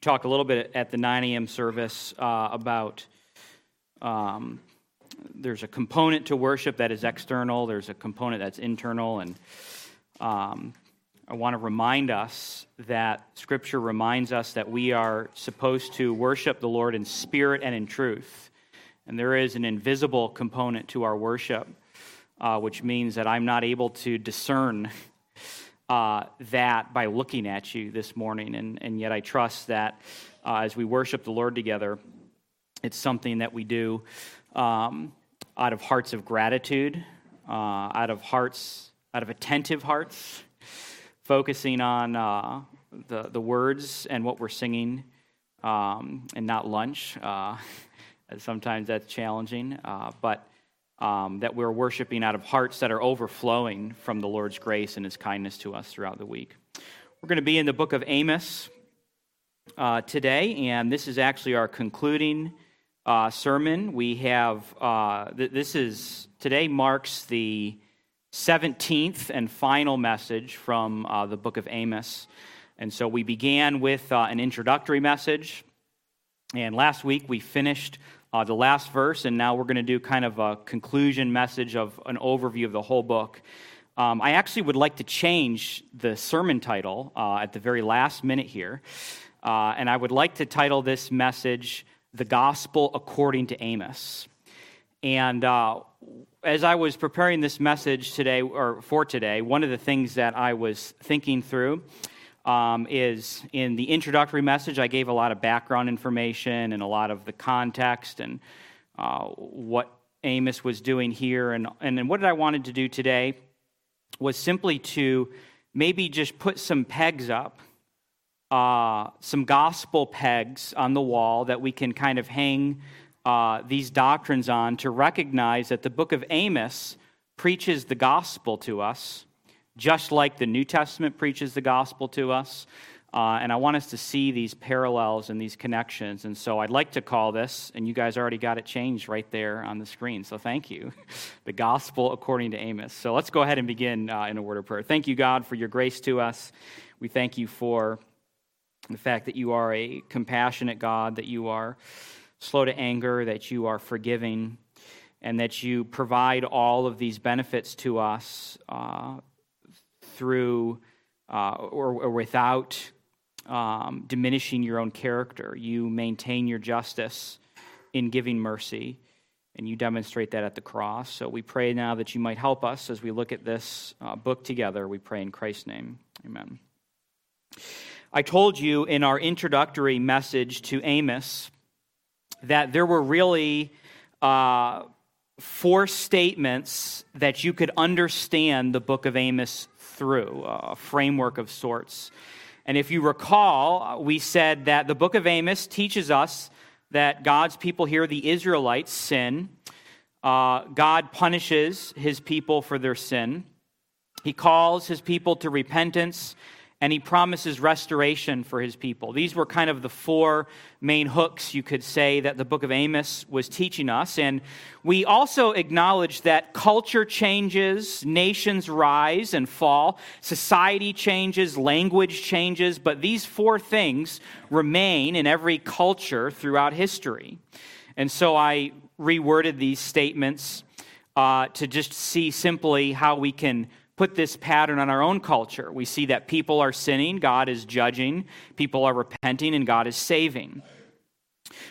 talk a little bit at the 9 a.m. service uh, about um, there's a component to worship that is external, there's a component that's internal, and um, I want to remind us that Scripture reminds us that we are supposed to worship the Lord in spirit and in truth. And there is an invisible component to our worship, uh, which means that I'm not able to discern uh, that by looking at you this morning. And, and yet I trust that uh, as we worship the Lord together, it's something that we do um, out of hearts of gratitude, uh, out of hearts, out of attentive hearts, focusing on uh, the, the words and what we're singing, um, and not lunch. Uh, sometimes that's challenging, but um, that we're worshiping out of hearts that are overflowing from the Lord's grace and His kindness to us throughout the week. We're going to be in the book of Amos uh, today, and this is actually our concluding uh, sermon. We have, uh, th- this is, today marks the 17th and final message from uh, the book of Amos. And so we began with uh, an introductory message, and last week we finished uh, the last verse, and now we're going to do kind of a conclusion message of an overview of the whole book. Um, I actually would like to change the sermon title uh, at the very last minute here, uh, and I would like to title this message The Gospel According to Amos. And uh, as I was preparing this message today, or for today, one of the things that I was thinking through um, is in the introductory message, I gave a lot of background information and a lot of the context and uh, what Amos was doing here. And, and then what I wanted to do today was simply to maybe just put some pegs up, uh, some gospel pegs on the wall that we can kind of hang uh, these doctrines on to recognize that the book of Amos preaches the gospel to us just like the New Testament preaches the gospel to us. Uh, and I want us to see these parallels and these connections. And so I'd like to call this, and you guys already got it changed right there on the screen. So thank you. the gospel according to Amos. So let's go ahead and begin uh, in a word of prayer. Thank you, God, for your grace to us. We thank you for the fact that you are a compassionate God, that you are slow to anger, that you are forgiving, and that you provide all of these benefits to us. Uh, through uh, or, or, without um, diminishing your own character. You maintain your justice in giving mercy, and you demonstrate that at the cross. So we pray now that you might help us as we look at this uh, book together. We pray in Christ's name. Amen. I told you in our introductory message to Amos that there were really uh, four statements that you could understand the book of Amos through, a framework of sorts. And if you recall, we said that the book of Amos teaches us that God's people here, the Israelites, sin. Uh, God punishes his people for their sin. He calls his people to repentance and he promises restoration for his people. These were kind of the four main hooks, you could say, that the book of Amos was teaching us. And we also acknowledge that culture changes, nations rise and fall, society changes, language changes, but these four things remain in every culture throughout history. And so I reworded these statements uh, to just see simply how we can put this pattern on our own culture. We see that people are sinning, God is judging, people are repenting, and God is saving.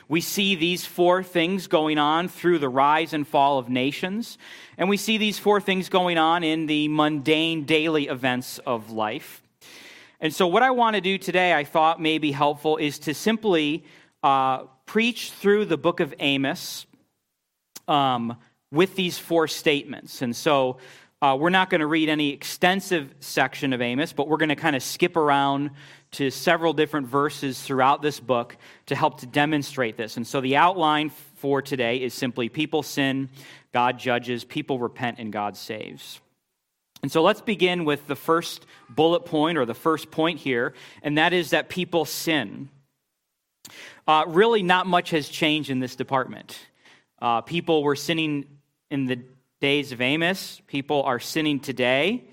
We see these four things going on through the rise and fall of nations, and we see these four things going on in the mundane daily events of life. And so, what I want to do today, I thought may be helpful, is to simply uh, preach through the book of Amos um, with these four statements. And so, uh, we're not going to read any extensive section of Amos, but we're going to kind of skip around to several different verses throughout this book to help to demonstrate this. And so the outline for today is simply people sin, God judges, people repent, and God saves. And so let's begin with the first bullet point or the first point here, and that is that people sin. Uh, really, not much has changed in this department. Uh, people were sinning in the days of Amos. People are sinning today.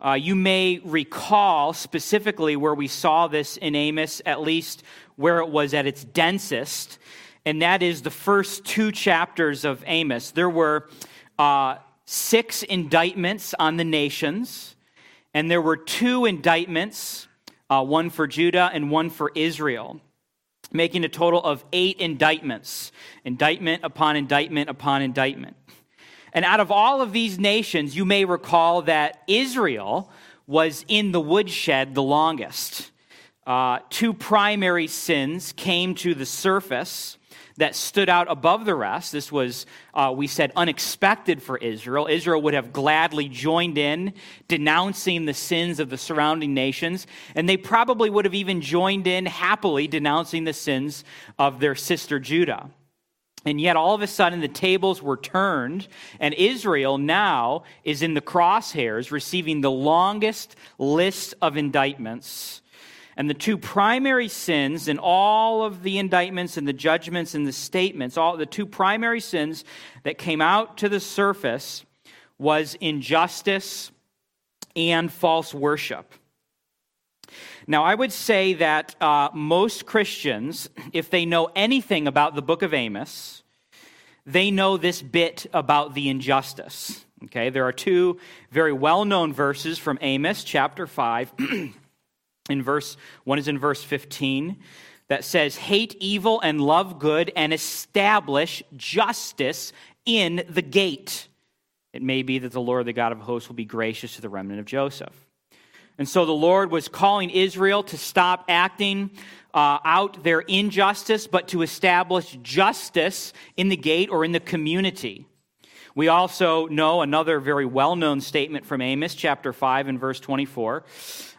Uh, you may recall specifically where we saw this in Amos, at least where it was at its densest, and that is the first two chapters of Amos. There were uh, six indictments on the nations, and there were two indictments, uh, one for Judah and one for Israel, making a total of eight indictments indictment upon indictment upon indictment. And out of all of these nations, you may recall that Israel was in the woodshed the longest. Uh, two primary sins came to the surface that stood out above the rest. This was, uh, we said, unexpected for Israel. Israel would have gladly joined in, denouncing the sins of the surrounding nations, and they probably would have even joined in happily denouncing the sins of their sister Judah. And yet, all of a sudden, the tables were turned, and Israel now is in the crosshairs, receiving the longest list of indictments. And the two primary sins in all of the indictments and the judgments and the statements, all the two primary sins that came out to the surface was injustice and false worship. Now, I would say that uh, most Christians, if they know anything about the book of Amos, they know this bit about the injustice. Okay, there are two very well known verses from Amos chapter 5. in verse, one is in verse 15 that says, Hate evil and love good and establish justice in the gate. It may be that the Lord, the God of hosts, will be gracious to the remnant of Joseph. And so the Lord was calling Israel to stop acting uh, out their injustice, but to establish justice in the gate or in the community. We also know another very well known statement from Amos chapter 5 and verse 24.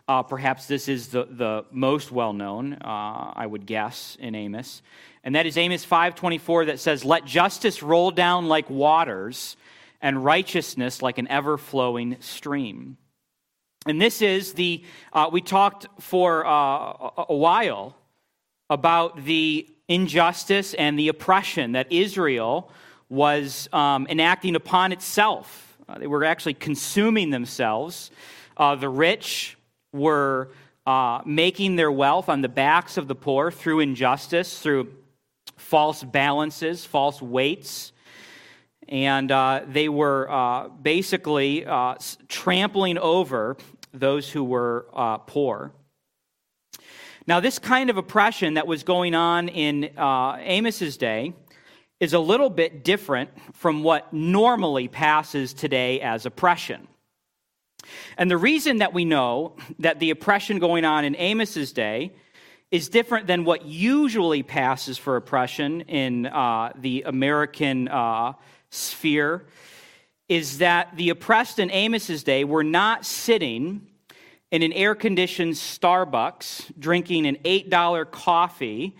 Uh, perhaps this is the, the most well known, uh, I would guess, in Amos. And that is Amos 5.24 that says, Let justice roll down like waters and righteousness like an ever flowing stream. And this is the, uh, we talked for uh, a while about the injustice and the oppression that Israel was um, enacting upon itself. Uh, they were actually consuming themselves. Uh, the rich were uh, making their wealth on the backs of the poor through injustice, through false balances, false weights and uh, they were uh, basically uh, trampling over those who were uh, poor. Now, this kind of oppression that was going on in uh, Amos's day is a little bit different from what normally passes today as oppression. And the reason that we know that the oppression going on in Amos's day is different than what usually passes for oppression in uh, the American sphere is that the oppressed in Amos's day were not sitting in an air conditioned Starbucks drinking an $8 coffee,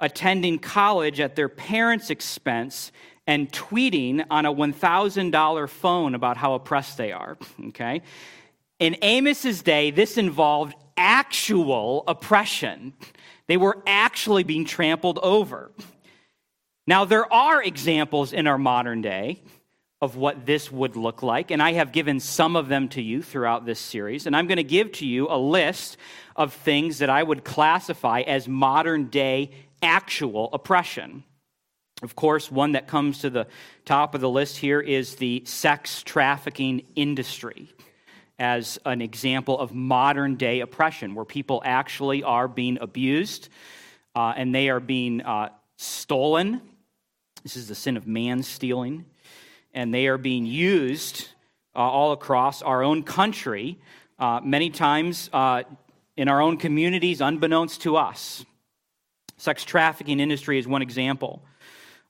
attending college at their parents' expense, and tweeting on a $1,000 phone about how oppressed they are. Okay? In Amos's day, this involved actual oppression. They were actually being trampled over. Now, there are examples in our modern day of what this would look like, and I have given some of them to you throughout this series. And I'm going to give to you a list of things that I would classify as modern day actual oppression. Of course, one that comes to the top of the list here is the sex trafficking industry as an example of modern day oppression, where people actually are being abused uh, and they are being uh, stolen this is the sin of man stealing. And they are being used uh, all across our own country, uh, many times uh, in our own communities, unbeknownst to us. Sex trafficking industry is one example.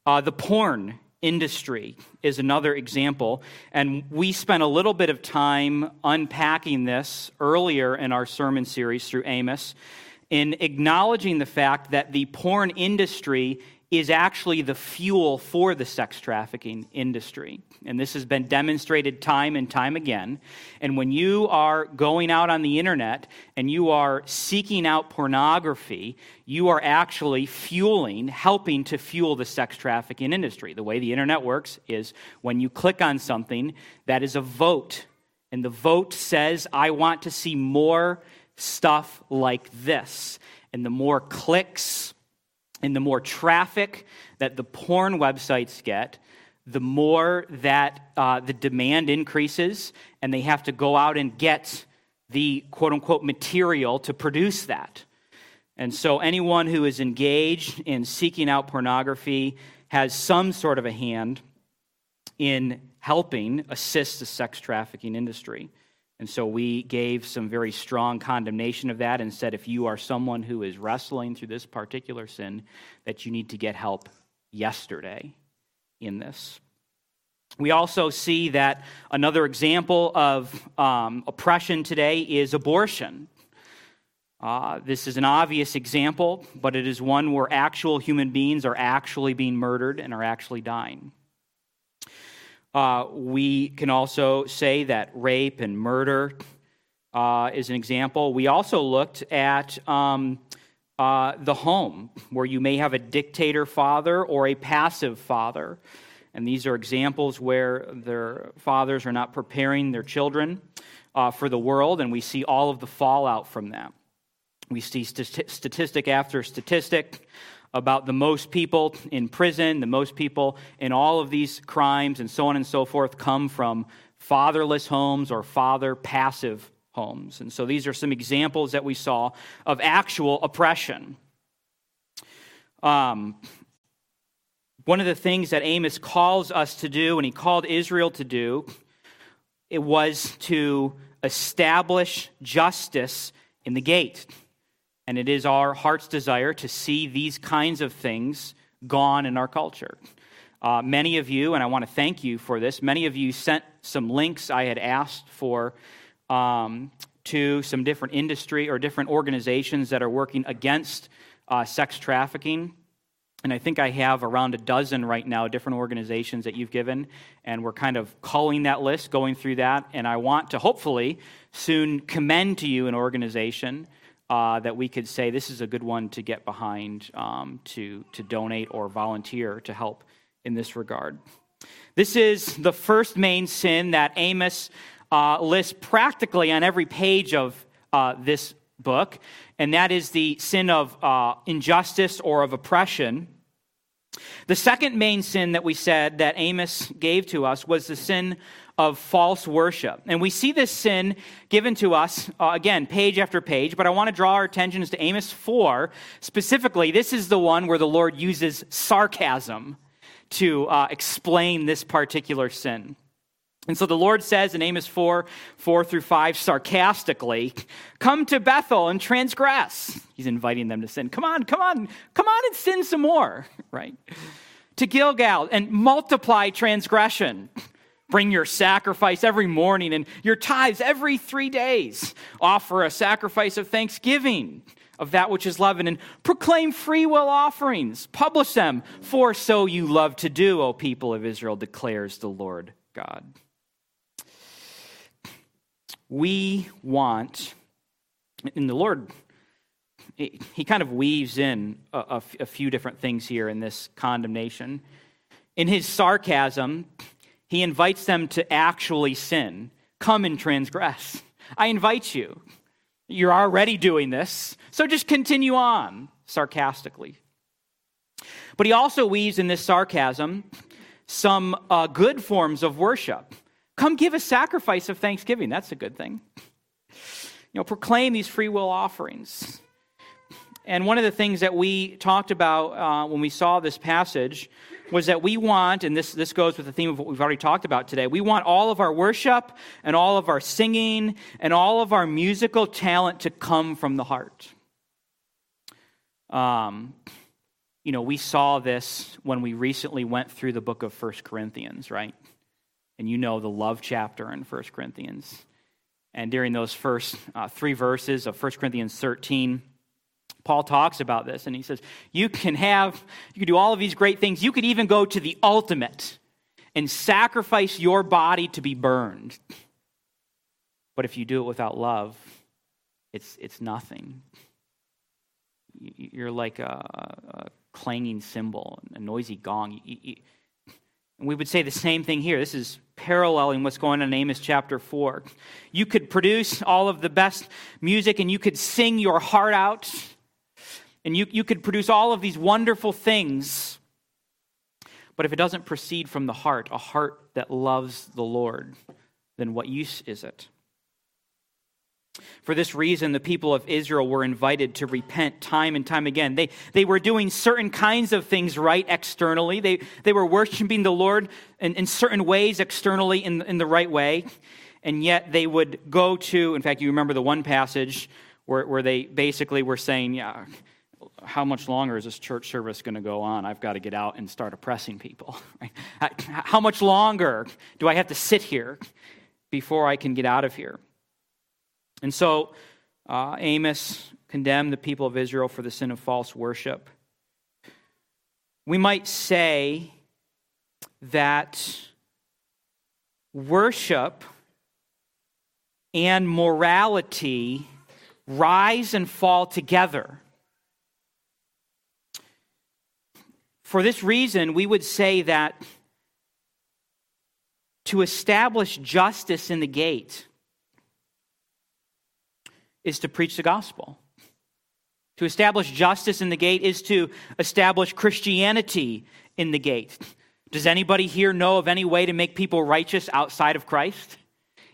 Uh, the porn industry is another example. And we spent a little bit of time unpacking this earlier in our sermon series through Amos in acknowledging the fact that the porn industry is actually the fuel for the sex trafficking industry. And this has been demonstrated time and time again. And when you are going out on the internet and you are seeking out pornography, you are actually fueling, helping to fuel the sex trafficking industry. The way the internet works is when you click on something, that is a vote And the vote says, I want to see more stuff like this. And the more clicks and the more traffic that the porn websites get, the more that uh, the demand increases, and they have to go out and get the quote unquote material to produce that. And so, anyone who is engaged in seeking out pornography has some sort of a hand in helping assist the sex trafficking industry. And so we gave some very strong condemnation of that and said if you are someone who is wrestling through this particular sin, that you need to get help yesterday in this. We also see that another example of um, oppression today is abortion. Uh, this is an obvious example, but it is one where actual human beings are actually being murdered and are actually dying. Uh, we can also say that rape and murder uh, is an example. We also looked at um, uh, the home, where you may have a dictator father or a passive father. And these are examples where their fathers are not preparing their children uh, for the world, and we see all of the fallout from that. We see statistic after statistic about the most people in prison, the most people in all of these crimes, and so on and so forth, come from fatherless homes or father passive homes. And so these are some examples that we saw of actual oppression. Um, one of the things that Amos calls us to do, and he called Israel to do, it was to establish justice in the gate. And it is our heart's desire to see these kinds of things gone in our culture. Uh, many of you, and I want to thank you for this, many of you sent some links I had asked for um, to some different industry or different organizations that are working against uh, sex trafficking. And I think I have around a dozen right now different organizations that you've given. And we're kind of culling that list, going through that. And I want to hopefully soon commend to you an organization uh, that we could say this is a good one to get behind um, to, to donate or volunteer to help in this regard. This is the first main sin that Amos uh, lists practically on every page of uh, this book, and that is the sin of uh, injustice or of oppression. The second main sin that we said that Amos gave to us was the sin of false worship. And we see this sin given to us, uh, again, page after page, but I want to draw our attention to Amos 4. Specifically, this is the one where the Lord uses sarcasm to uh, explain this particular sin. And so the Lord says in Amos 4 4 through 5, sarcastically, Come to Bethel and transgress. He's inviting them to sin. Come on, come on, come on and sin some more, right? To Gilgal and multiply transgression. Bring your sacrifice every morning and your tithes every three days. Offer a sacrifice of thanksgiving of that which is leavened and proclaim free will offerings. Publish them, for so you love to do, O people of Israel, declares the Lord God. We want, and the Lord, he kind of weaves in a, a few different things here in this condemnation. In his sarcasm, he invites them to actually sin. Come and transgress. I invite you. You're already doing this, so just continue on, sarcastically. But he also weaves in this sarcasm some uh, good forms of worship. Come give a sacrifice of thanksgiving. That's a good thing. You know, proclaim these free will offerings. And one of the things that we talked about uh, when we saw this passage was that we want, and this, this goes with the theme of what we've already talked about today, we want all of our worship and all of our singing and all of our musical talent to come from the heart. Um, you know, we saw this when we recently went through the book of First Corinthians, right? And you know the love chapter in First Corinthians. And during those first uh, three verses of First Corinthians 13, Paul talks about this and he says, You can have, you can do all of these great things. You could even go to the ultimate and sacrifice your body to be burned. But if you do it without love, it's, it's nothing. You're like a, a clanging cymbal, a noisy gong. And we would say the same thing here. This is paralleling what's going on in Amos chapter 4. You could produce all of the best music and you could sing your heart out, and you, you could produce all of these wonderful things. But if it doesn't proceed from the heart, a heart that loves the Lord, then what use is it? For this reason, the people of Israel were invited to repent time and time again. They, they were doing certain kinds of things right externally. They, they were worshiping the Lord in, in certain ways externally in, in the right way. And yet they would go to, in fact, you remember the one passage where, where they basically were saying, Yeah, how much longer is this church service going to go on? I've got to get out and start oppressing people. How much longer do I have to sit here before I can get out of here? And so uh, Amos condemned the people of Israel for the sin of false worship. We might say that worship and morality rise and fall together. For this reason, we would say that to establish justice in the gate is to preach the gospel. To establish justice in the gate is to establish Christianity in the gate. Does anybody here know of any way to make people righteous outside of Christ?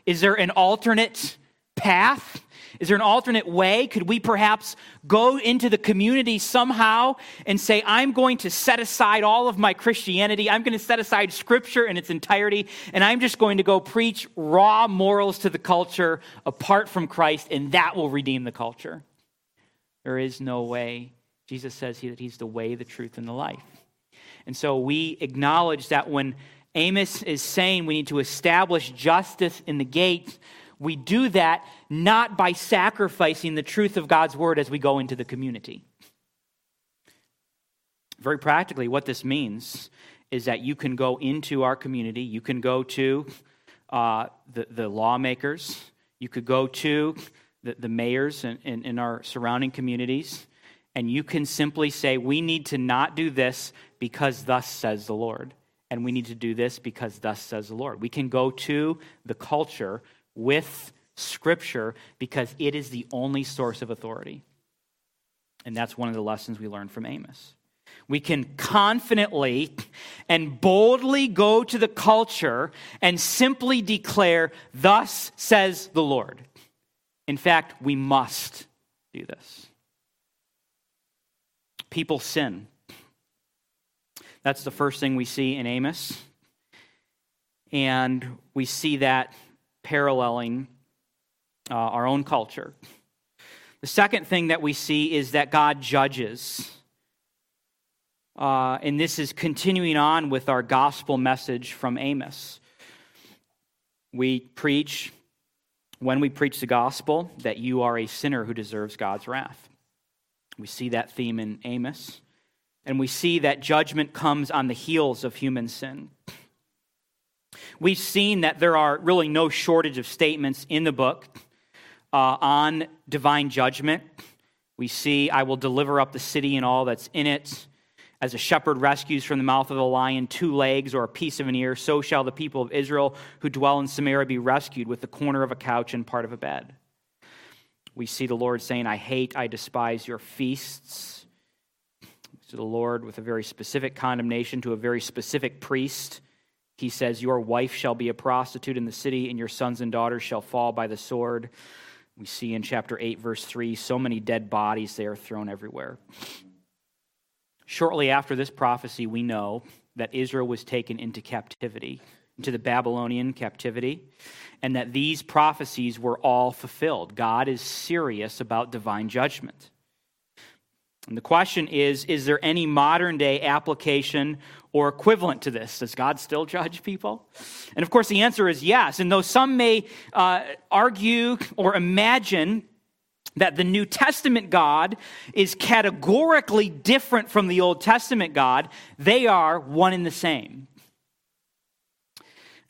Is there an alternate path? Is there an alternate way? Could we perhaps go into the community somehow and say, I'm going to set aside all of my Christianity. I'm going to set aside scripture in its entirety, and I'm just going to go preach raw morals to the culture apart from Christ, and that will redeem the culture? There is no way. Jesus says that He's the way, the truth, and the life. And so we acknowledge that when Amos is saying we need to establish justice in the gate, we do that not by sacrificing the truth of God's word as we go into the community. Very practically, what this means is that you can go into our community, you can go to uh, the, the lawmakers, you could go to the, the mayors in, in, in our surrounding communities, and you can simply say, We need to not do this because thus says the Lord. And we need to do this because thus says the Lord. We can go to the culture with Scripture because it is the only source of authority. And that's one of the lessons we learn from Amos. We can confidently and boldly go to the culture and simply declare, Thus says the Lord. In fact, we must do this. People sin. That's the first thing we see in Amos. And we see that paralleling uh, our own culture. The second thing that we see is that God judges. Uh, and this is continuing on with our gospel message from Amos. We preach, when we preach the gospel, that you are a sinner who deserves God's wrath. We see that theme in Amos. And we see that judgment comes on the heels of human sin. We've seen that there are really no shortage of statements in the book uh, on divine judgment. We see, I will deliver up the city and all that's in it. As a shepherd rescues from the mouth of the lion two legs or a piece of an ear, so shall the people of Israel who dwell in Samaria be rescued with the corner of a couch and part of a bed. We see the Lord saying, I hate, I despise your feasts. To the Lord with a very specific condemnation to a very specific priest. He says, Your wife shall be a prostitute in the city, and your sons and daughters shall fall by the sword. We see in chapter 8, verse 3, so many dead bodies, they are thrown everywhere. Shortly after this prophecy, we know that Israel was taken into captivity, into the Babylonian captivity, and that these prophecies were all fulfilled. God is serious about divine judgment. And the question is is there any modern day application or equivalent to this? Does God still judge people? And of course, the answer is yes. And though some may uh, argue or imagine that the New Testament God is categorically different from the Old Testament God, they are one and the same.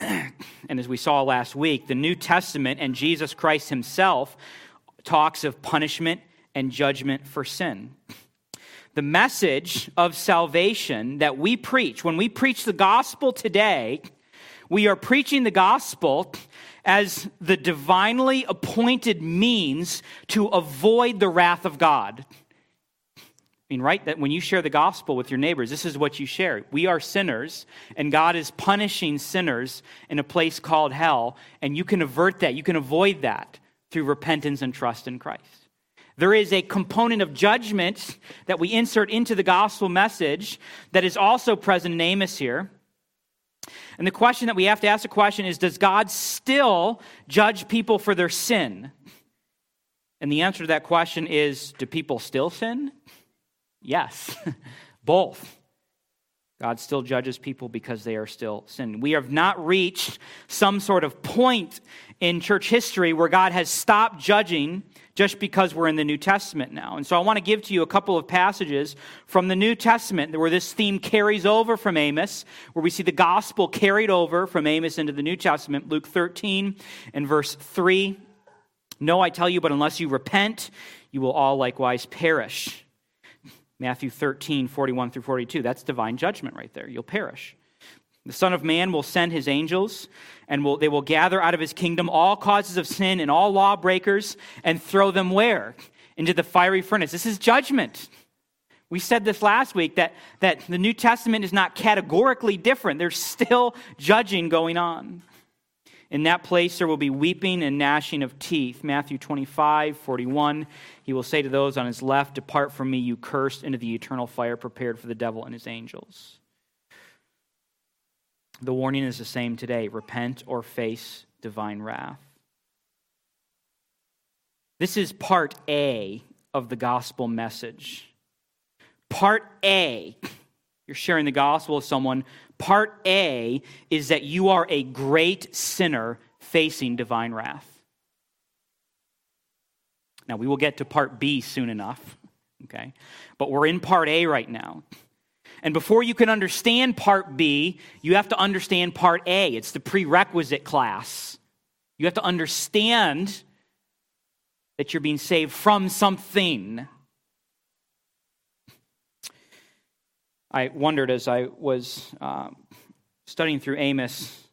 And as we saw last week, the New Testament and Jesus Christ himself talks of punishment and judgment for sin the message of salvation that we preach, when we preach the gospel today, We are preaching the gospel as the divinely appointed means to avoid the wrath of God. I mean, right? That when you share the gospel with your neighbors, this is what you share. We are sinners, and God is punishing sinners in a place called hell, and you can avert that. You can avoid that through repentance and trust in Christ. There is a component of judgment that we insert into the gospel message that is also present in Amos here. And the question that we have to ask the question is Does God still judge people for their sin? And the answer to that question is Do people still sin? Yes, both. God still judges people because they are still sinning. We have not reached some sort of point in church history where God has stopped judging just because we're in the New Testament now. And so I want to give to you a couple of passages from the New Testament where this theme carries over from Amos, where we see the gospel carried over from Amos into the New Testament. Luke 13 and verse 3. No, I tell you, but unless you repent, you will all likewise perish. Matthew 13, 41 through 42. That's divine judgment right there. You'll perish. The Son of Man will send his angels, and will, they will gather out of his kingdom all causes of sin and all lawbreakers and throw them where? Into the fiery furnace. This is judgment. We said this last week that, that the New Testament is not categorically different. There's still judging going on. In that place there will be weeping and gnashing of teeth. Matthew 25, 41. He will say to those on his left, Depart from me, you cursed, into the eternal fire prepared for the devil and his angels. The warning is the same today repent or face divine wrath. This is part A of the gospel message. Part A, you're sharing the gospel with someone. Part A is that you are a great sinner facing divine wrath. Now, we will get to part B soon enough, okay? But we're in part A right now. And before you can understand part B, you have to understand part A. It's the prerequisite class. You have to understand that you're being saved from something. I wondered as I was uh, studying through Amos,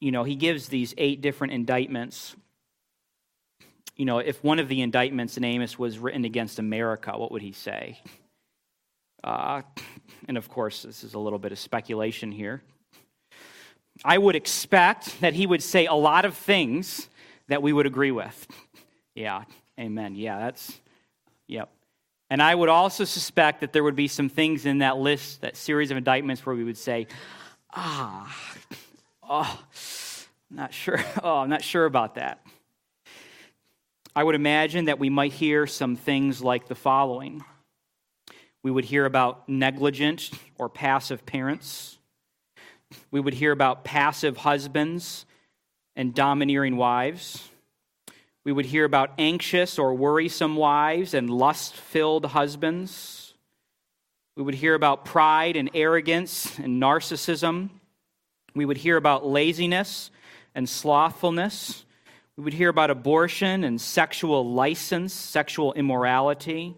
you know, he gives these eight different indictments. You know, if one of the indictments in Amos was written against America, what would he say? Uh, and of course, this is a little bit of speculation here. I would expect that he would say a lot of things that we would agree with. Yeah, amen. Yeah, that's, yep. And I would also suspect that there would be some things in that list, that series of indictments, where we would say, ah, oh, not sure. Oh, I'm not sure about that. I would imagine that we might hear some things like the following we would hear about negligent or passive parents. We would hear about passive husbands and domineering wives. We would hear about anxious or worrisome wives and lust filled husbands. We would hear about pride and arrogance and narcissism. We would hear about laziness and slothfulness. We would hear about abortion and sexual license, sexual immorality.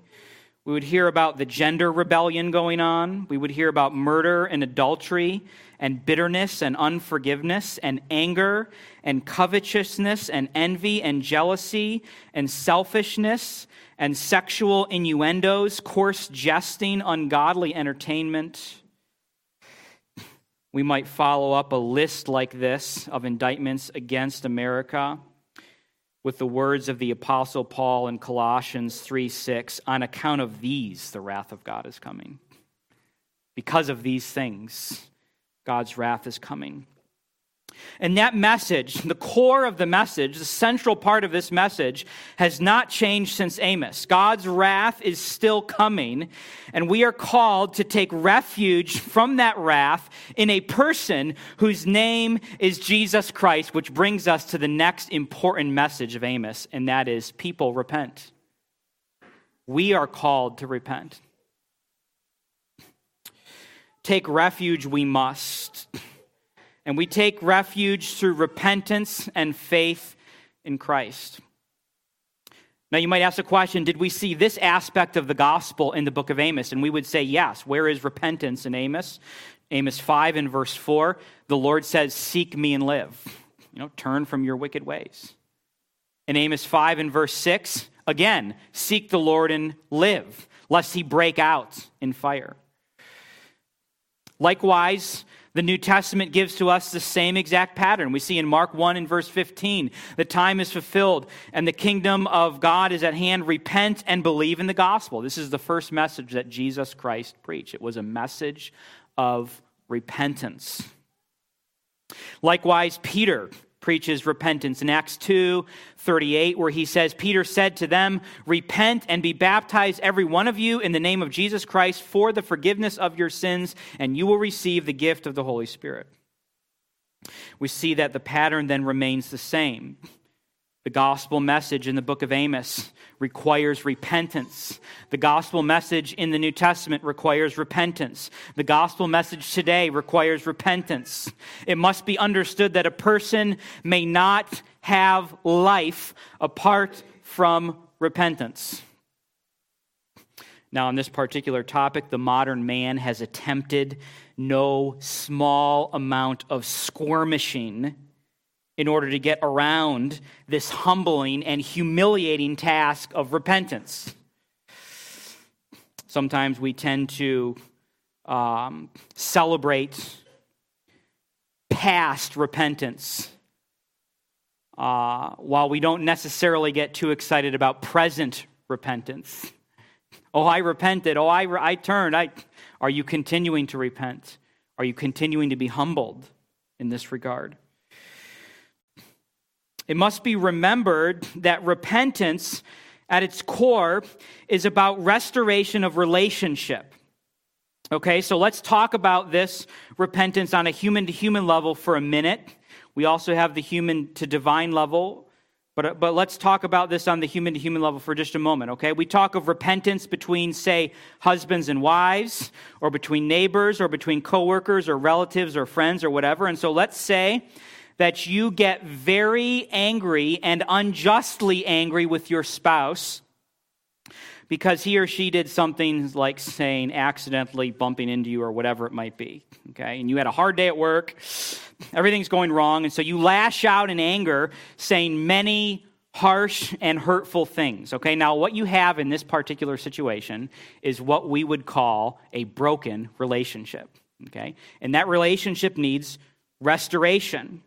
We would hear about the gender rebellion going on. We would hear about murder and adultery and bitterness and unforgiveness and anger and covetousness and envy and jealousy and selfishness and sexual innuendos, coarse jesting, ungodly entertainment. We might follow up a list like this of indictments against America with the words of the apostle Paul in Colossians 3 6, on account of these, the wrath of God is coming. Because of these things, God's wrath is coming. And that message, the core of the message, the central part of this message, has not changed since Amos. God's wrath is still coming, and we are called to take refuge from that wrath in a person whose name is Jesus Christ, which brings us to the next important message of Amos, and that is people repent. We are called to repent. Take refuge we must and we take refuge through repentance and faith in Christ. Now, you might ask the question Did we see this aspect of the gospel in the book of Amos? And we would say yes. Where is repentance in Amos? Amos 5 and verse 4, the Lord says, Seek me and live. You know, turn from your wicked ways. In Amos 5 and verse 6, again, seek the Lord and live, lest he break out in fire. Likewise, the New Testament gives to us the same exact pattern. We see in Mark 1 and verse 15, the time is fulfilled and the kingdom of God is at hand. Repent and believe in the gospel. This is the first message that Jesus Christ preached. It was a message of repentance. Likewise, Peter preaches repentance in Acts 2 38, where he says, Peter said to them, Repent and be baptized, every one of you, in the name of Jesus Christ for the forgiveness of your sins, and you will receive the gift of the Holy Spirit. We see that the pattern then remains the same. The gospel message in the book of Amos requires repentance. The gospel message in the New Testament requires repentance. The gospel message today requires repentance. It must be understood that a person may not have life apart from repentance. Now, on this particular topic, the modern man has attempted no small amount of squirmishing in order to get around this humbling and humiliating task of repentance. Sometimes we tend to um, celebrate past repentance uh, while we don't necessarily get too excited about present repentance. Oh, I repented. Oh, I, I turned. I, are you continuing to repent? Are you continuing to be humbled in this regard? It must be remembered that repentance, at its core, is about restoration of relationship. Okay, so let's talk about this repentance on a human to human level for a minute. We also have the human to divine level, but, uh, but let's talk about this on the human to human level for just a moment, okay? We talk of repentance between, say, husbands and wives, or between neighbors, or between coworkers, or relatives, or friends, or whatever. And so let's say that you get very angry and unjustly angry with your spouse because he or she did something like saying accidentally bumping into you or whatever it might be. Okay, and you had a hard day at work, everything's going wrong, and so you lash out in anger, saying many harsh and hurtful things. Okay, now what you have in this particular situation is what we would call a broken relationship. Okay, and that relationship needs restoration.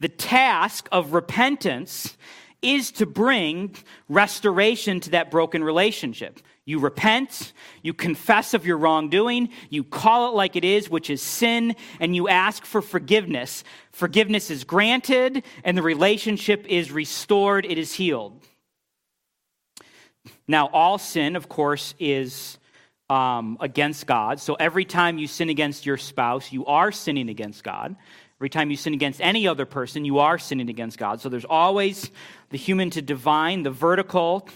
The task of repentance is to bring restoration to that broken relationship. You repent, you confess of your wrongdoing, you call it like it is, which is sin, and you ask for forgiveness. Forgiveness is granted, and the relationship is restored, it is healed. Now, all sin, of course, is um, against God. So every time you sin against your spouse, you are sinning against God. Every time you sin against any other person, you are sinning against God. So there's always the human to divine, the vertical.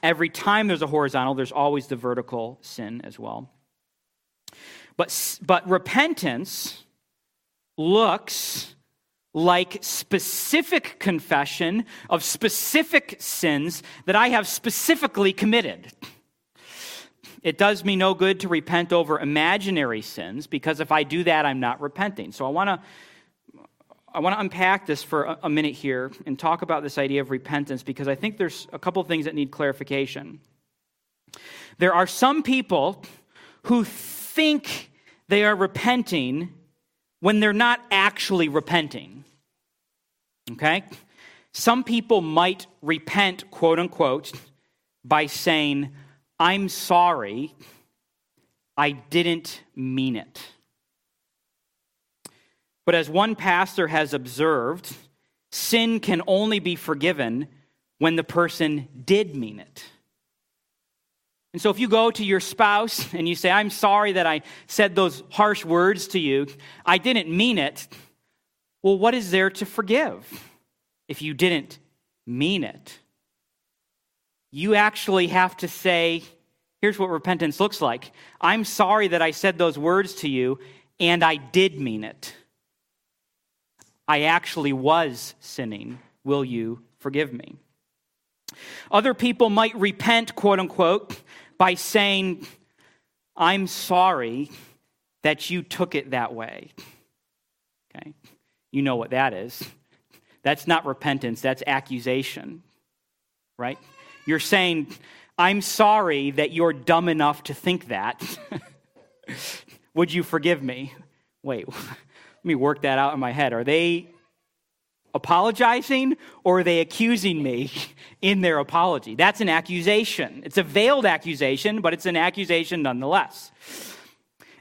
Every time there's a horizontal, there's always the vertical sin as well. But, but repentance looks like specific confession of specific sins that I have specifically committed. It does me no good to repent over imaginary sins because if I do that, I'm not repenting. So I want to I want to unpack this for a minute here and talk about this idea of repentance because I think there's a couple things that need clarification. There are some people who think they are repenting when they're not actually repenting. Okay? Some people might repent, quote unquote, by saying, I'm sorry, I didn't mean it. But as one pastor has observed, sin can only be forgiven when the person did mean it. And so if you go to your spouse and you say, I'm sorry that I said those harsh words to you, I didn't mean it. Well, what is there to forgive if you didn't mean it? You actually have to say, here's what repentance looks like I'm sorry that I said those words to you, and I did mean it. I actually was sinning. Will you forgive me? Other people might repent, quote unquote, by saying, I'm sorry, that you took it that way. Okay? You know what that is. That's not repentance, that's accusation, right? You're saying, I'm sorry that you're dumb enough to think that. Would you forgive me? Wait, let me work that out in my head. Are they apologizing or are they accusing me in their apology? That's an accusation. It's a veiled accusation, but it's an accusation nonetheless.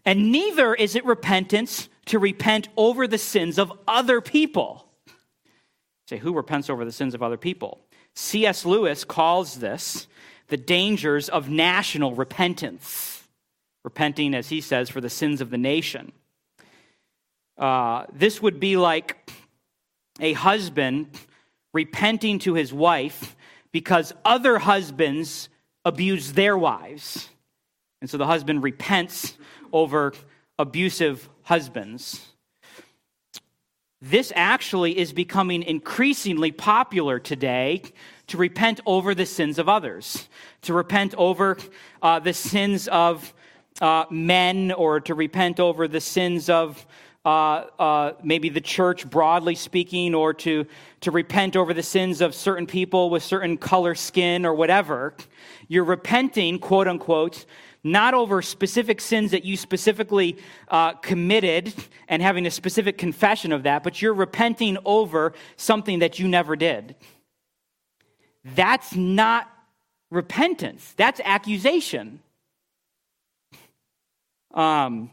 And neither is it repentance to repent over the sins of other people. Say, who repents over the sins of other people? C.S. Lewis calls this the dangers of national repentance, repenting, as he says, for the sins of the nation. Uh, this would be like a husband repenting to his wife because other husbands abuse their wives. And so the husband repents over abusive husbands. This actually is becoming increasingly popular today to repent over the sins of others, to repent over uh, the sins of uh, men, or to repent over the sins of uh, uh, maybe the church broadly speaking, or to, to repent over the sins of certain people with certain color skin or whatever. You're repenting, quote unquote, not over specific sins that you specifically uh, committed and having a specific confession of that, but you're repenting over something that you never did. That's not repentance, that's accusation. Um,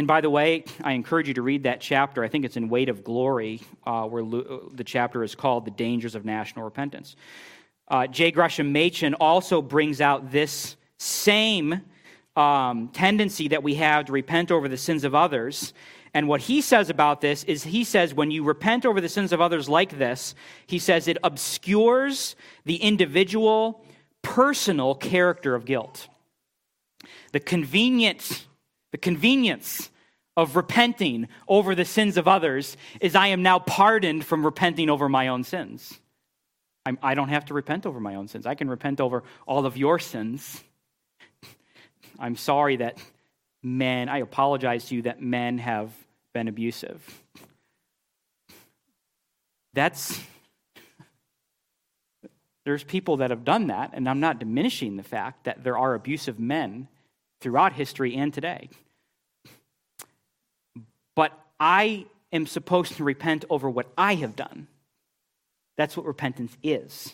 and by the way, I encourage you to read that chapter. I think it's in Weight of Glory, uh, where the chapter is called The Dangers of National Repentance. Uh, J. Gresham Machen also brings out this same um, tendency that we have to repent over the sins of others. And what he says about this is he says, when you repent over the sins of others like this, he says it obscures the individual, personal character of guilt. The convenience, the convenience of repenting over the sins of others is I am now pardoned from repenting over my own sins. I'm, I do not have to repent over my own sins. I can repent over all of your sins I'm sorry that men, I apologize to you that men have been abusive. That's, there's people that have done that, and I'm not diminishing the fact that there are abusive men throughout history and today. But I am supposed to repent over what I have done. That's what repentance is.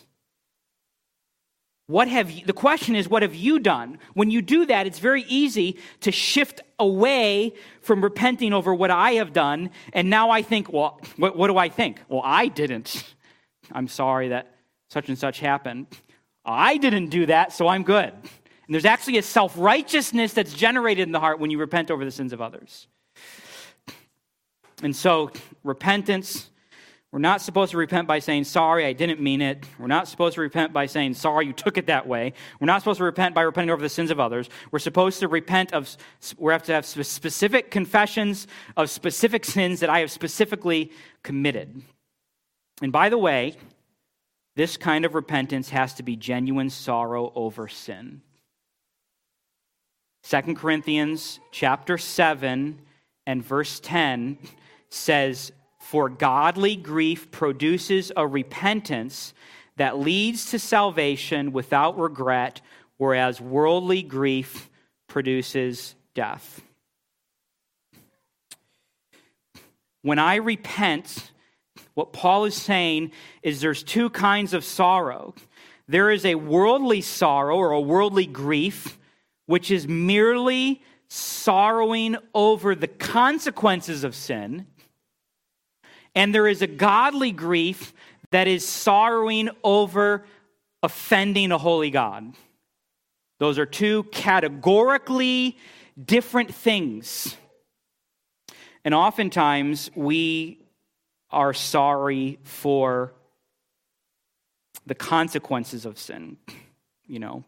What have you, the question is, what have you done? When you do that, it's very easy to shift away from repenting over what I have done. And now I think, well, what, what do I think? Well, I didn't. I'm sorry that such and such happened. I didn't do that, so I'm good. And there's actually a self righteousness that's generated in the heart when you repent over the sins of others. And so, repentance we're not supposed to repent by saying, sorry, I didn't mean it. We're not supposed to repent by saying, sorry, you took it that way. We're not supposed to repent by repenting over the sins of others. We're supposed to repent of, we have to have specific confessions of specific sins that I have specifically committed. And by the way, this kind of repentance has to be genuine sorrow over sin. 2 Corinthians chapter 7 and verse 10 says, for godly grief produces a repentance that leads to salvation without regret, whereas worldly grief produces death. When I repent, what Paul is saying is there's two kinds of sorrow. There is a worldly sorrow or a worldly grief, which is merely sorrowing over the consequences of sin and there is a godly grief that is sorrowing over offending a holy God. Those are two categorically different things. And oftentimes we are sorry for the consequences of sin. You know,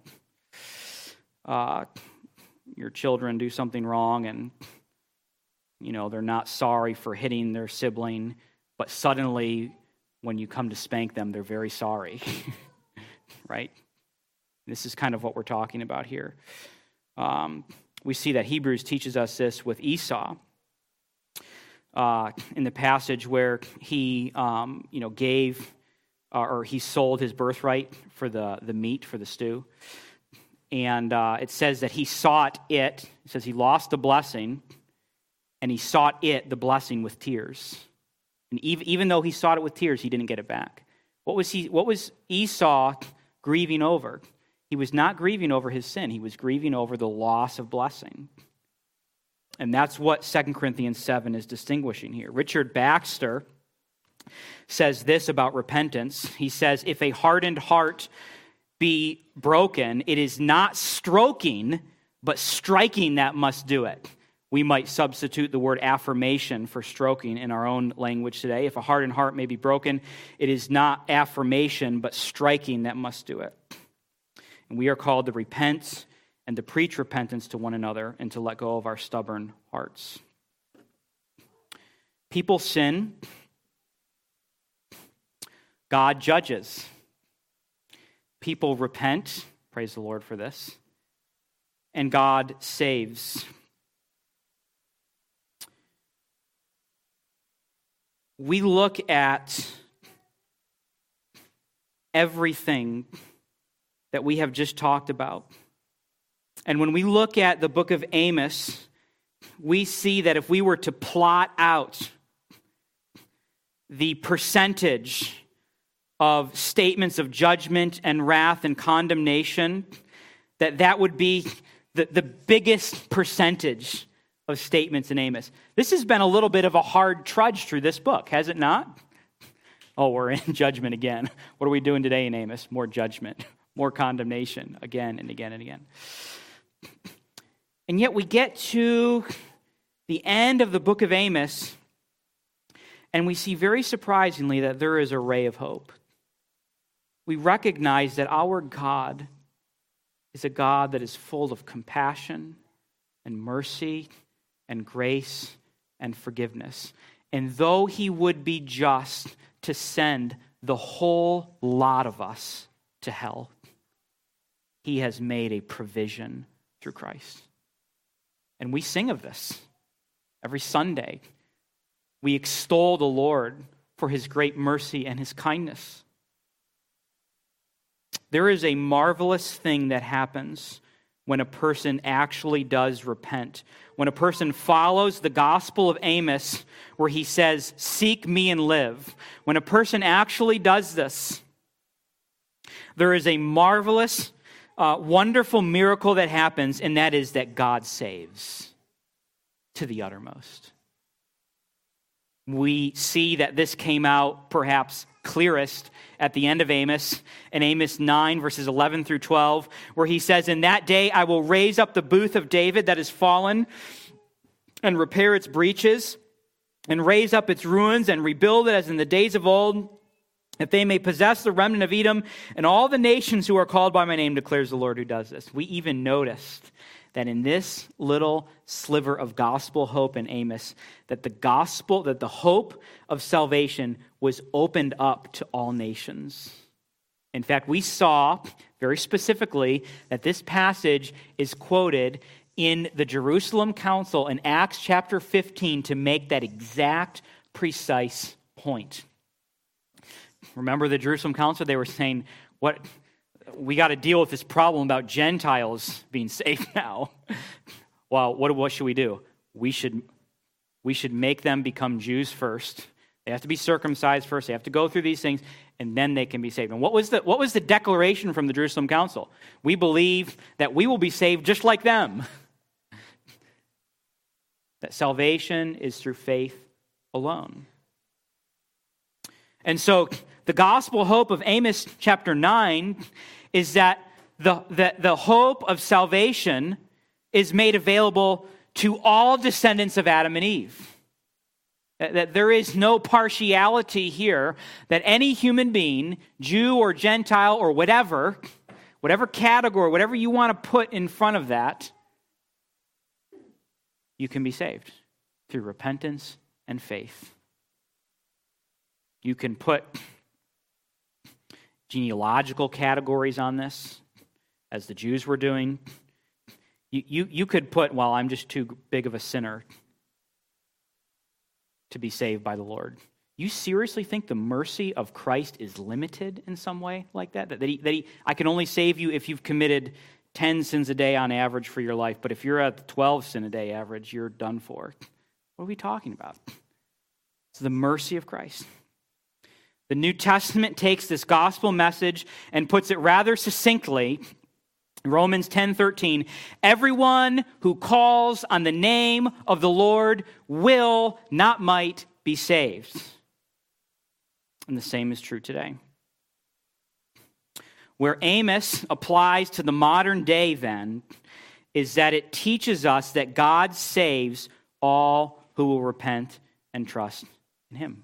uh, your children do something wrong and, you know, they're not sorry for hitting their sibling but suddenly, when you come to spank them, they're very sorry. right? This is kind of what we're talking about here. Um, we see that Hebrews teaches us this with Esau. Uh, in the passage where he, um, you know, gave uh, or he sold his birthright for the, the meat for the stew. And uh, it says that he sought it. It says he lost the blessing, and he sought it, the blessing, with tears. And even, though he sought it with tears, he didn't get it back. What was, he, what was Esau grieving over? He was not grieving over his sin, he was grieving over the loss of blessing. And that's what 2 Corinthians 7 is distinguishing here. Richard Baxter says this about repentance. He says, If a hardened heart be broken, it is not stroking, but striking that must do it. We might substitute the word affirmation for stroking in our own language today. If a hardened heart may be broken, it is not affirmation, but striking that must do it. And we are called to repent and to preach repentance to one another and to let go of our stubborn hearts. People sin, God judges. People repent, praise the Lord for this, and God saves. We look at everything that we have just talked about. And when we look at the book of Amos, we see that if we were to plot out the percentage of statements of judgment and wrath and condemnation, that that would be the, the biggest percentage of statements in Amos. This has been a little bit of a hard trudge through this book, has it not? Oh, we're in judgment again. What are we doing today in Amos? More judgment, more condemnation again and again and again. And yet we get to the end of the book of Amos, and we see very surprisingly that there is a ray of hope. We recognize that our God is a God that is full of compassion and mercy and grace and forgiveness. And though he would be just to send the whole lot of us to hell, he has made a provision through Christ. And we sing of this every Sunday. We extol the Lord for his great mercy and his kindness. There is a marvelous thing that happens when a person actually does repent. When a person follows the gospel of Amos, where he says, Seek me and live. When a person actually does this, there is a marvelous uh, wonderful miracle that happens, and that is that God saves to the uttermost. We see that this came out perhaps clearest at the end of Amos, in Amos 9, verses 11 through 12, where he says, In that day I will raise up the booth of David that is fallen and repair its breaches and raise up its ruins and rebuild it as in the days of old that they may possess the remnant of Edom and all the nations who are called by my name, declares the Lord who does this. We even noticed that in this little sliver of gospel hope in Amos, that the gospel, that the hope of salvation was opened up to all nations. In fact, we saw very specifically that this passage is quoted in the Jerusalem Council in Acts chapter 15 to make that exact precise point. Remember the Jerusalem Council? They were saying, what we got to deal with this problem about Gentiles being saved now. well, what, what should we do? We should, we should make them become Jews first. They have to be circumcised first. They have to go through these things, and then they can be saved. And what was the, what was the declaration from the Jerusalem Council? We believe that we will be saved just like them. that salvation is through faith alone. And so the gospel hope of Amos chapter 9 is that the, the, the hope of salvation is made available to all descendants of Adam and Eve. That, that there is no partiality here, that any human being, Jew or Gentile or whatever, whatever category, whatever you want to put in front of that, you can be saved through repentance and faith. You can put genealogical categories on this, as the Jews were doing. You, you, you could put, well, I'm just too big of a sinner to be saved by the Lord. You seriously think the mercy of Christ is limited in some way like that? That, that, he, that he, I can only save you if you've committed 10 sins a day on average for your life, but if you're at the 12 sin a day average, you're done for. What are we talking about? It's the mercy of Christ. The New Testament takes this gospel message and puts it rather succinctly Romans 10:13 Everyone who calls on the name of the Lord will not might be saved. And the same is true today. Where Amos applies to the modern day, then, is that it teaches us that God saves all who will repent and trust in Him.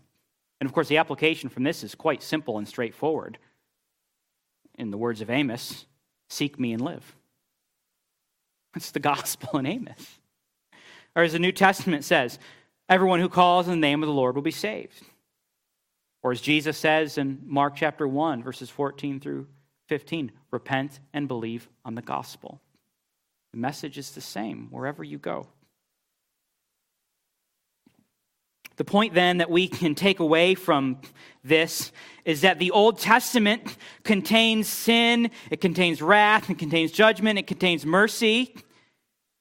And of course, the application from this is quite simple and straightforward. In the words of Amos, seek me and live. That's the gospel in Amos. Or as the New Testament says, everyone who calls in the name of the Lord will be saved. Or as Jesus says in Mark chapter 1, verses 14 through 15, repent and believe on the gospel. The message is the same wherever you go. The point then that we can take away from this is that the Old Testament contains sin, it contains wrath, it contains judgment, it contains mercy,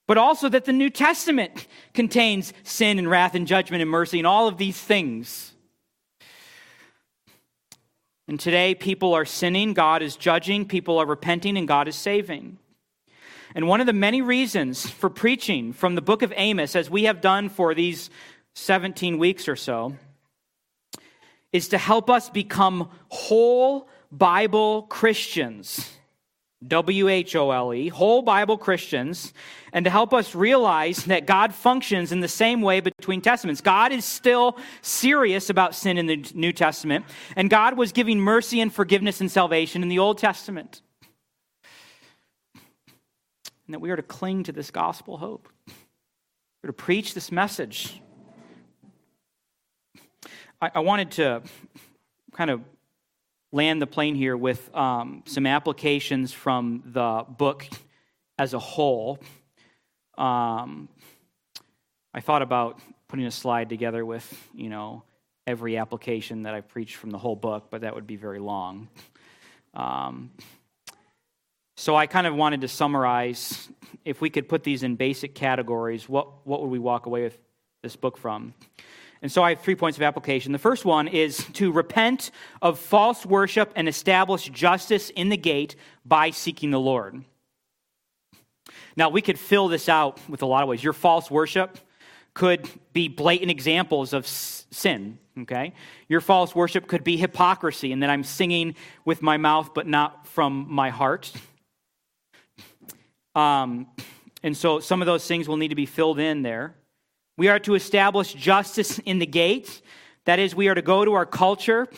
but also that the New Testament contains sin and wrath and judgment and mercy and all of these things. And today, people are sinning, God is judging, people are repenting, and God is saving. And one of the many reasons for preaching from the book of Amos, as we have done for these 17 weeks or so, is to help us become whole Bible Christians. W H O L E, whole Bible Christians, and to help us realize that God functions in the same way between Testaments. God is still serious about sin in the New Testament, and God was giving mercy and forgiveness and salvation in the Old Testament. And that we are to cling to this gospel hope. We're to preach this message. I, I wanted to kind of land the plane here with um, some applications from the book as a whole. Um, I thought about putting a slide together with, you know, every application that I've preached from the whole book, but that would be very long. Um, so I kind of wanted to summarize, if we could put these in basic categories, what, what would we walk away with this book from? And so I have three points of application. The first one is to repent of false worship and establish justice in the gate by seeking the Lord. Now, we could fill this out with a lot of ways. Your false worship could be blatant examples of sin, okay? Your false worship could be hypocrisy, and that I'm singing with my mouth but not from my heart. Um, and so some of those things will need to be filled in there. We are to establish justice in the gates. That is, we are to go to our culture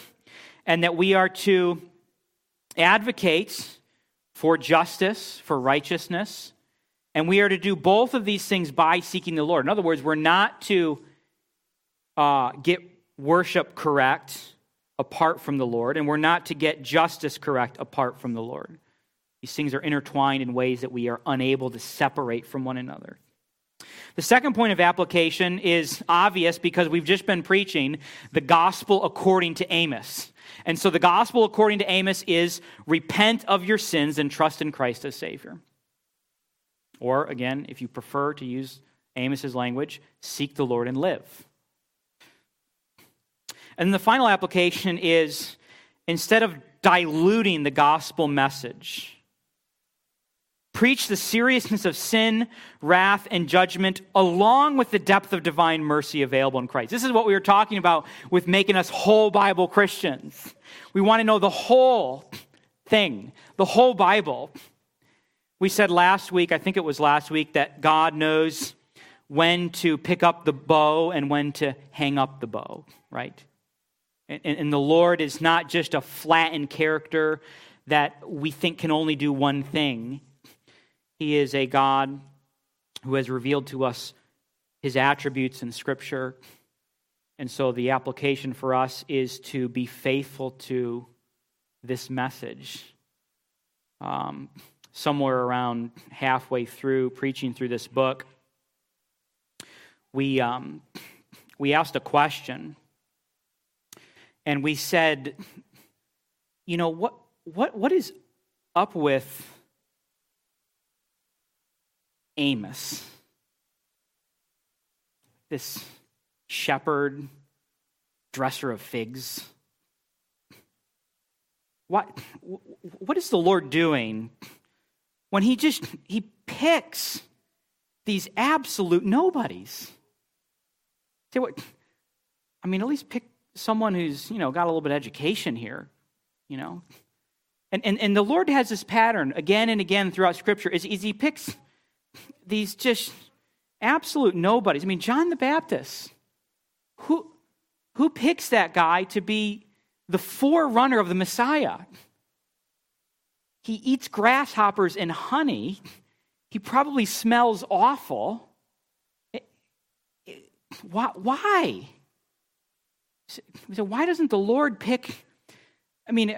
and that we are to advocate for justice, for righteousness. And we are to do both of these things by seeking the Lord. In other words, we're not to uh, get worship correct apart from the Lord, and we're not to get justice correct apart from the Lord. These things are intertwined in ways that we are unable to separate from one another. The second point of application is obvious because we've just been preaching the gospel according to Amos. And so the gospel according to Amos is repent of your sins and trust in Christ as Savior. Or, again, if you prefer to use Amos's language, seek the Lord and live. And the final application is instead of diluting the gospel message, preach the seriousness of sin, wrath, and judgment, along with the depth of divine mercy available in Christ. This is what we were talking about with making us whole Bible Christians. We want to know the whole thing, the whole Bible. We said last week, I think it was last week, that God knows when to pick up the bow and when to hang up the bow, right? And, and the Lord is not just a flattened character that we think can only do one thing. He is a God who has revealed to us his attributes in Scripture. And so the application for us is to be faithful to this message. Um, somewhere around halfway through preaching through this book, we, um, we asked a question. And we said, you know, what, what, what is up with Amos? This shepherd, dresser of figs. What, what is the Lord doing when he just he picks these absolute nobodies? Say what I mean, at least pick someone who's, you know, got a little bit of education here, you know. And, and, and the Lord has this pattern again and again throughout Scripture is, is he picks these just absolute nobodies. I mean, John the Baptist, who, who picks that guy to be the forerunner of the Messiah? He eats grasshoppers and honey. He probably smells awful. Eh, eh, why? why? So why doesn't the Lord pick? I mean,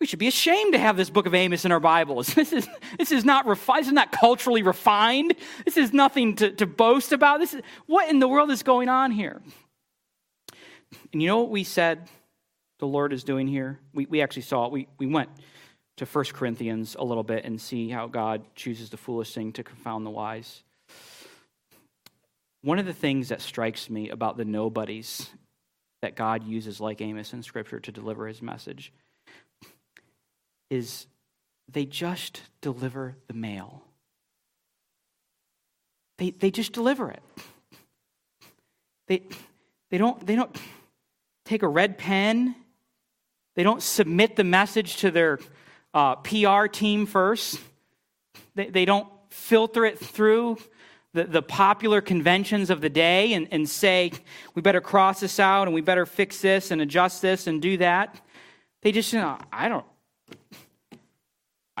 we should be ashamed to have this book of Amos in our Bibles. This is, this is not refined. This is not culturally refined. This is nothing to, to boast about. This is what in the world is going on here. And you know what we said the Lord is doing here? We, we actually saw it. We, we went to 1 Corinthians a little bit and see how God chooses the foolish thing to confound the wise. One of the things that strikes me about the nobodies that God uses like Amos in Scripture to deliver his message is they just deliver the mail. They, they just deliver it. They, they, don't, they don't take a red pen, they don't submit the message to their uh, PR team first, they, they don't filter it through the, the popular conventions of the day and, and say, we better cross this out and we better fix this and adjust this and do that. They just, you know, I don't,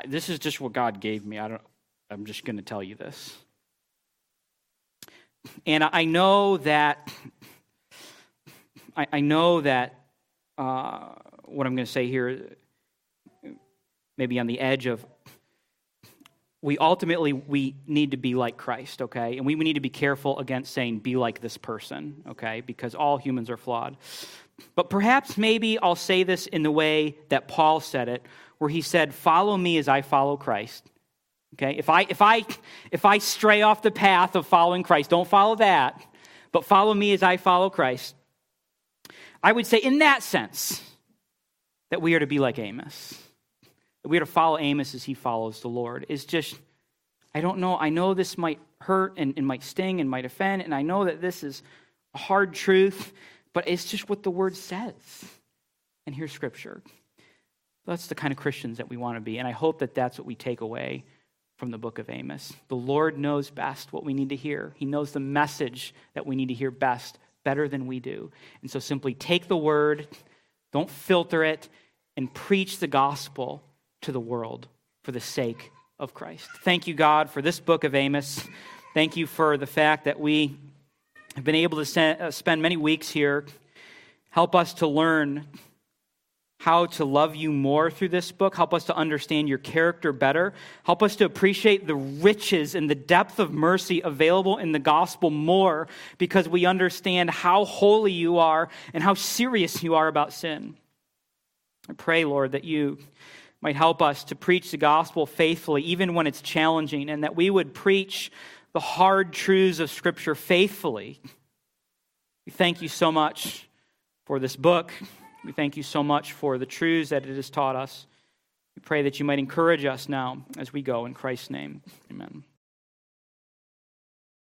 this is just what God gave me. I don't, I'm just going to tell you this. And I know that, I, I know that uh, what I'm going to say here, maybe on the edge of, we ultimately we need to be like Christ, okay? And we, we need to be careful against saying be like this person, okay? Because all humans are flawed. But perhaps maybe I'll say this in the way that Paul said it, where he said, Follow me as I follow Christ. Okay? If I, if I, if I stray off the path of following Christ, don't follow that, but follow me as I follow Christ. I would say, in that sense, that we are to be like Amos. That we are to follow Amos as he follows the Lord. Is just, I don't know, I know this might hurt and, and might sting and might offend, and I know that this is a hard truth, but it's just what the word says. And here's scripture. That's the kind of Christians that we want to be. And I hope that that's what we take away from the book of Amos. The Lord knows best what we need to hear, He knows the message that we need to hear best, better than we do. And so simply take the word, don't filter it, and preach the gospel to the world for the sake of Christ. Thank you, God, for this book of Amos. Thank you for the fact that we have been able to uh, spend many weeks here. Help us to learn how to love you more through this book. Help us to understand your character better. Help us to appreciate the riches and the depth of mercy available in the gospel more because we understand how holy you are and how serious you are about sin. I pray, Lord, that you might help us to preach the gospel faithfully, even when it's challenging, and that we would preach the hard truths of Scripture faithfully. We thank you so much for this book. We thank you so much for the truths that it has taught us. We pray that you might encourage us now as we go. In Christ's name, amen.